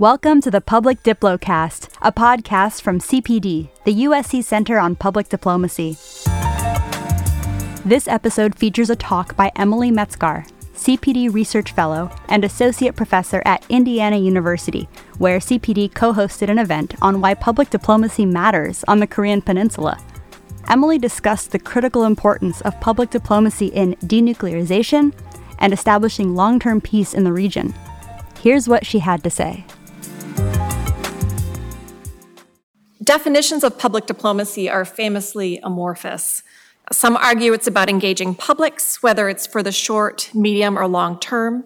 Welcome to the Public Diplocast, a podcast from CPD, the USC Center on Public Diplomacy. This episode features a talk by Emily Metzgar, CPD Research Fellow and Associate Professor at Indiana University, where CPD co hosted an event on why public diplomacy matters on the Korean Peninsula. Emily discussed the critical importance of public diplomacy in denuclearization and establishing long term peace in the region. Here's what she had to say. Definitions of public diplomacy are famously amorphous. Some argue it's about engaging publics, whether it's for the short, medium, or long term.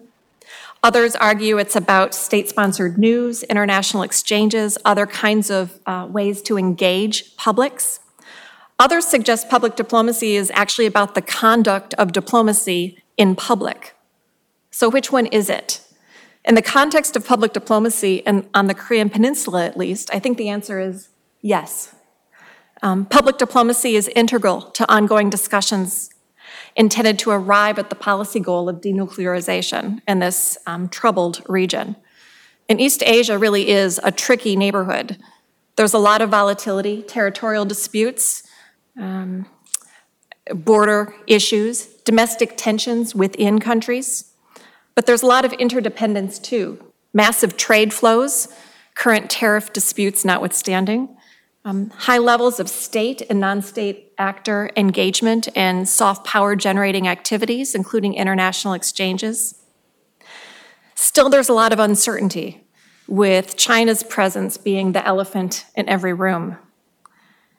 Others argue it's about state sponsored news, international exchanges, other kinds of uh, ways to engage publics. Others suggest public diplomacy is actually about the conduct of diplomacy in public. So, which one is it? In the context of public diplomacy, and on the Korean Peninsula at least, I think the answer is Yes. Um, public diplomacy is integral to ongoing discussions intended to arrive at the policy goal of denuclearization in this um, troubled region. And East Asia really is a tricky neighborhood. There's a lot of volatility, territorial disputes, um, border issues, domestic tensions within countries. But there's a lot of interdependence too. Massive trade flows, current tariff disputes notwithstanding um, high levels of state and non state actor engagement and soft power generating activities, including international exchanges. Still, there's a lot of uncertainty, with China's presence being the elephant in every room,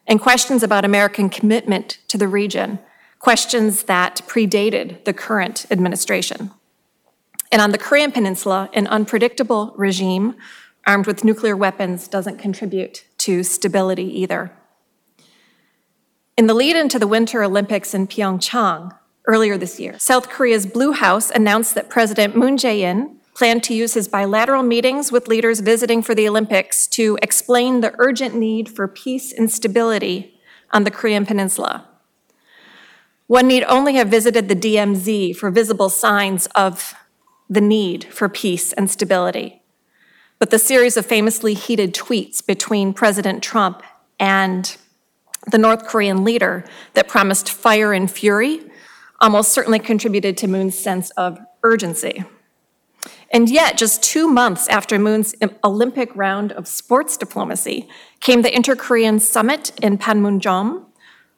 and questions about American commitment to the region, questions that predated the current administration. And on the Korean Peninsula, an unpredictable regime armed with nuclear weapons doesn't contribute to stability either. In the lead into the Winter Olympics in Pyeongchang earlier this year, South Korea's Blue House announced that President Moon Jae in planned to use his bilateral meetings with leaders visiting for the Olympics to explain the urgent need for peace and stability on the Korean Peninsula. One need only have visited the DMZ for visible signs of the need for peace and stability but the series of famously heated tweets between President Trump and the North Korean leader that promised fire and fury almost certainly contributed to Moon's sense of urgency. And yet, just two months after Moon's Olympic round of sports diplomacy came the Inter Korean Summit in Panmunjom,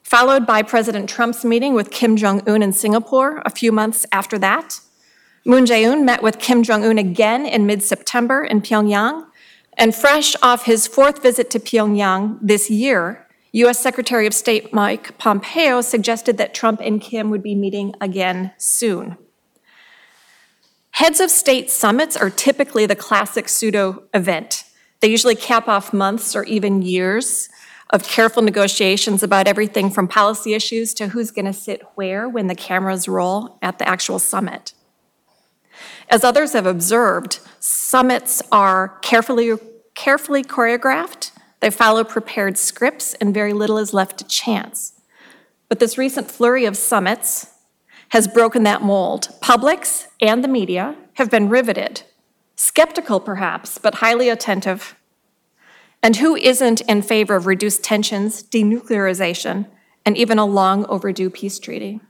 followed by President Trump's meeting with Kim Jong un in Singapore a few months after that, Moon Jae-in met with Kim Jong-un again in mid-September in Pyongyang, and fresh off his fourth visit to Pyongyang this year, US Secretary of State Mike Pompeo suggested that Trump and Kim would be meeting again soon. Heads of state summits are typically the classic pseudo event. They usually cap off months or even years of careful negotiations about everything from policy issues to who's going to sit where when the cameras roll at the actual summit. As others have observed, summits are carefully, carefully choreographed, they follow prepared scripts, and very little is left to chance. But this recent flurry of summits has broken that mold. Publics and the media have been riveted, skeptical perhaps, but highly attentive. And who isn't in favor of reduced tensions, denuclearization, and even a long overdue peace treaty?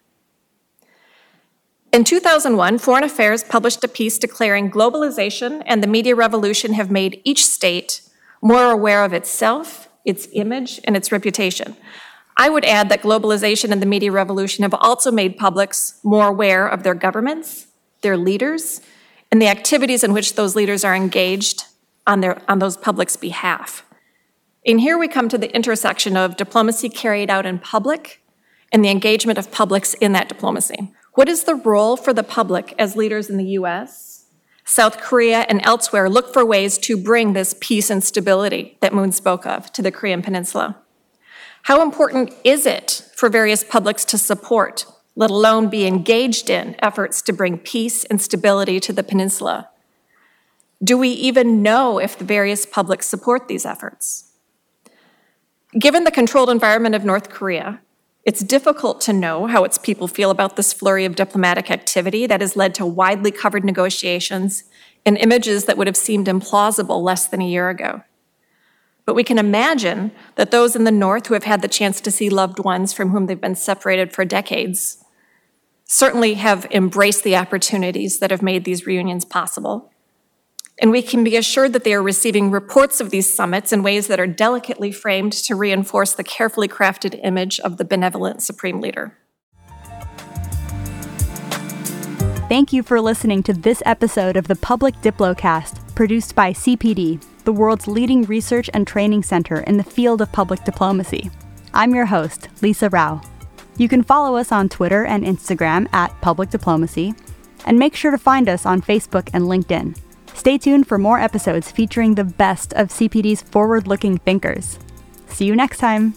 In 2001, Foreign Affairs published a piece declaring globalization and the media revolution have made each state more aware of itself, its image, and its reputation. I would add that globalization and the media revolution have also made publics more aware of their governments, their leaders, and the activities in which those leaders are engaged on, their, on those publics' behalf. And here we come to the intersection of diplomacy carried out in public and the engagement of publics in that diplomacy. What is the role for the public as leaders in the US, South Korea, and elsewhere look for ways to bring this peace and stability that Moon spoke of to the Korean Peninsula? How important is it for various publics to support, let alone be engaged in, efforts to bring peace and stability to the peninsula? Do we even know if the various publics support these efforts? Given the controlled environment of North Korea, It's difficult to know how its people feel about this flurry of diplomatic activity that has led to widely covered negotiations and images that would have seemed implausible less than a year ago. But we can imagine that those in the North who have had the chance to see loved ones from whom they've been separated for decades certainly have embraced the opportunities that have made these reunions possible. And we can be assured that they are receiving reports of these summits in ways that are delicately framed to reinforce the carefully crafted image of the benevolent Supreme Leader. Thank you for listening to this episode of the Public Diplocast, produced by CPD, the world's leading research and training center in the field of public diplomacy. I'm your host, Lisa Rao. You can follow us on Twitter and Instagram at Public Diplomacy, and make sure to find us on Facebook and LinkedIn. Stay tuned for more episodes featuring the best of CPD's forward looking thinkers. See you next time.